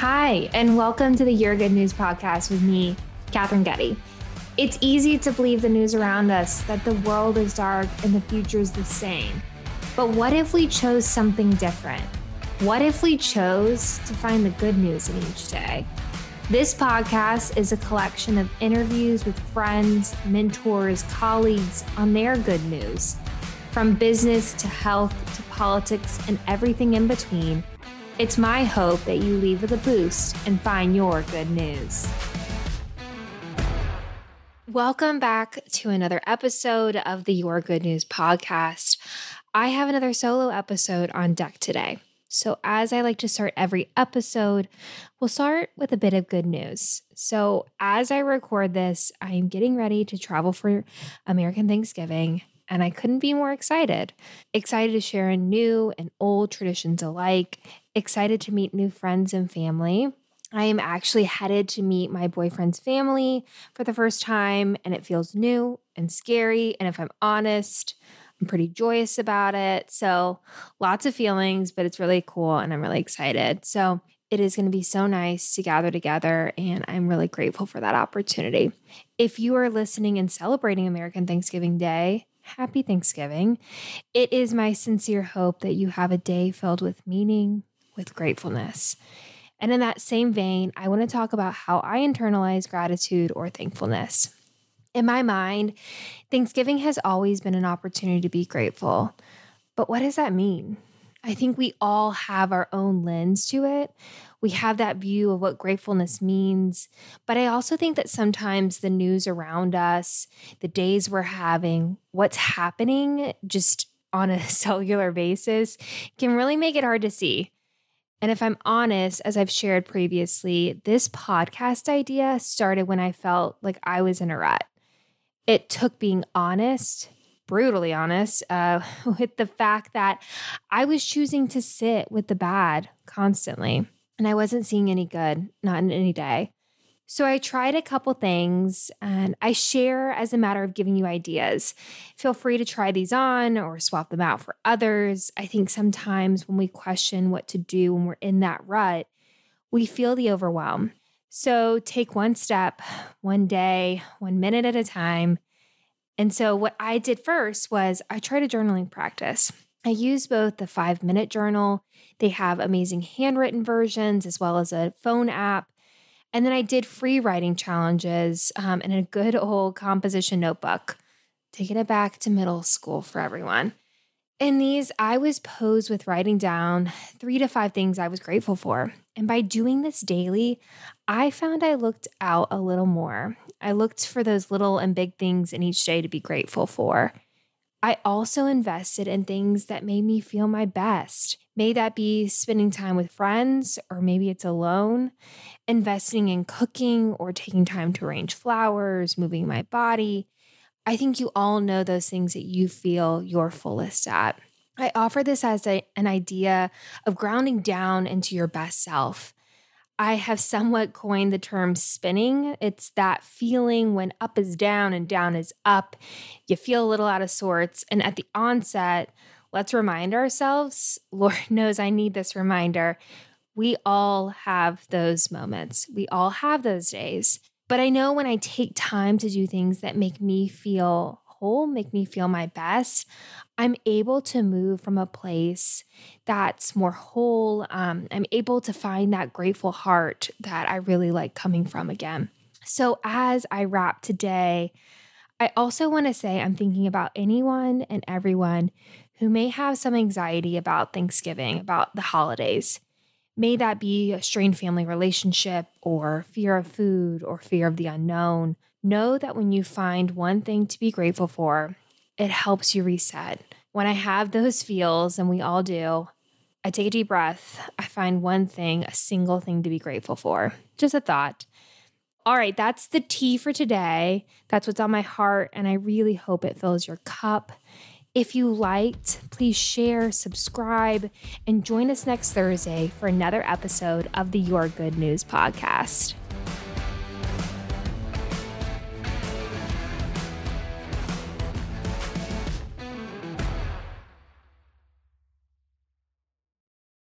Hi, and welcome to the Your Good News podcast with me, Katherine Getty. It's easy to believe the news around us that the world is dark and the future is the same. But what if we chose something different? What if we chose to find the good news in each day? This podcast is a collection of interviews with friends, mentors, colleagues on their good news. From business to health to politics and everything in between it's my hope that you leave with a boost and find your good news. Welcome back to another episode of the Your Good News podcast. I have another solo episode on deck today. So, as I like to start every episode, we'll start with a bit of good news. So, as I record this, I am getting ready to travel for American Thanksgiving and I couldn't be more excited. Excited to share new and old traditions alike, excited to meet new friends and family. I am actually headed to meet my boyfriend's family for the first time, and it feels new and scary. And if I'm honest, I'm pretty joyous about it. So, lots of feelings, but it's really cool and I'm really excited. So, it is going to be so nice to gather together, and I'm really grateful for that opportunity. If you are listening and celebrating American Thanksgiving Day, happy Thanksgiving. It is my sincere hope that you have a day filled with meaning, with gratefulness. And in that same vein, I want to talk about how I internalize gratitude or thankfulness. In my mind, Thanksgiving has always been an opportunity to be grateful. But what does that mean? I think we all have our own lens to it we have that view of what gratefulness means. But I also think that sometimes the news around us, the days we're having, what's happening just on a cellular basis can really make it hard to see. And if I'm honest, as I've shared previously, this podcast idea started when I felt like I was in a rut. It took being honest, brutally honest, uh, with the fact that I was choosing to sit with the bad constantly and I wasn't seeing any good, not in any day. So I tried a couple things and I share as a matter of giving you ideas. Feel free to try these on or swap them out for others. I think sometimes when we question what to do when we're in that rut, we feel the overwhelm. So take one step, one day, one minute at a time. And so what I did first was I tried a journaling practice. I use both the five minute journal, they have amazing handwritten versions as well as a phone app. And then I did free writing challenges um, and a good old composition notebook, taking it back to middle school for everyone. In these, I was posed with writing down three to five things I was grateful for. And by doing this daily, I found I looked out a little more. I looked for those little and big things in each day to be grateful for. I also invested in things that made me feel my best. May that be spending time with friends, or maybe it's alone, investing in cooking or taking time to arrange flowers, moving my body. I think you all know those things that you feel your fullest at. I offer this as a, an idea of grounding down into your best self. I have somewhat coined the term spinning. It's that feeling when up is down and down is up. You feel a little out of sorts. And at the onset, let's remind ourselves Lord knows I need this reminder. We all have those moments, we all have those days. But I know when I take time to do things that make me feel whole, make me feel my best, I'm able to move from a place that's more whole. Um, I'm able to find that grateful heart that I really like coming from again. So, as I wrap today, I also want to say I'm thinking about anyone and everyone who may have some anxiety about Thanksgiving, about the holidays. May that be a strained family relationship or fear of food or fear of the unknown Know that when you find one thing to be grateful for, it helps you reset. When I have those feels, and we all do, I take a deep breath. I find one thing, a single thing to be grateful for. Just a thought. All right, that's the tea for today. That's what's on my heart, and I really hope it fills your cup. If you liked, please share, subscribe, and join us next Thursday for another episode of the Your Good News podcast.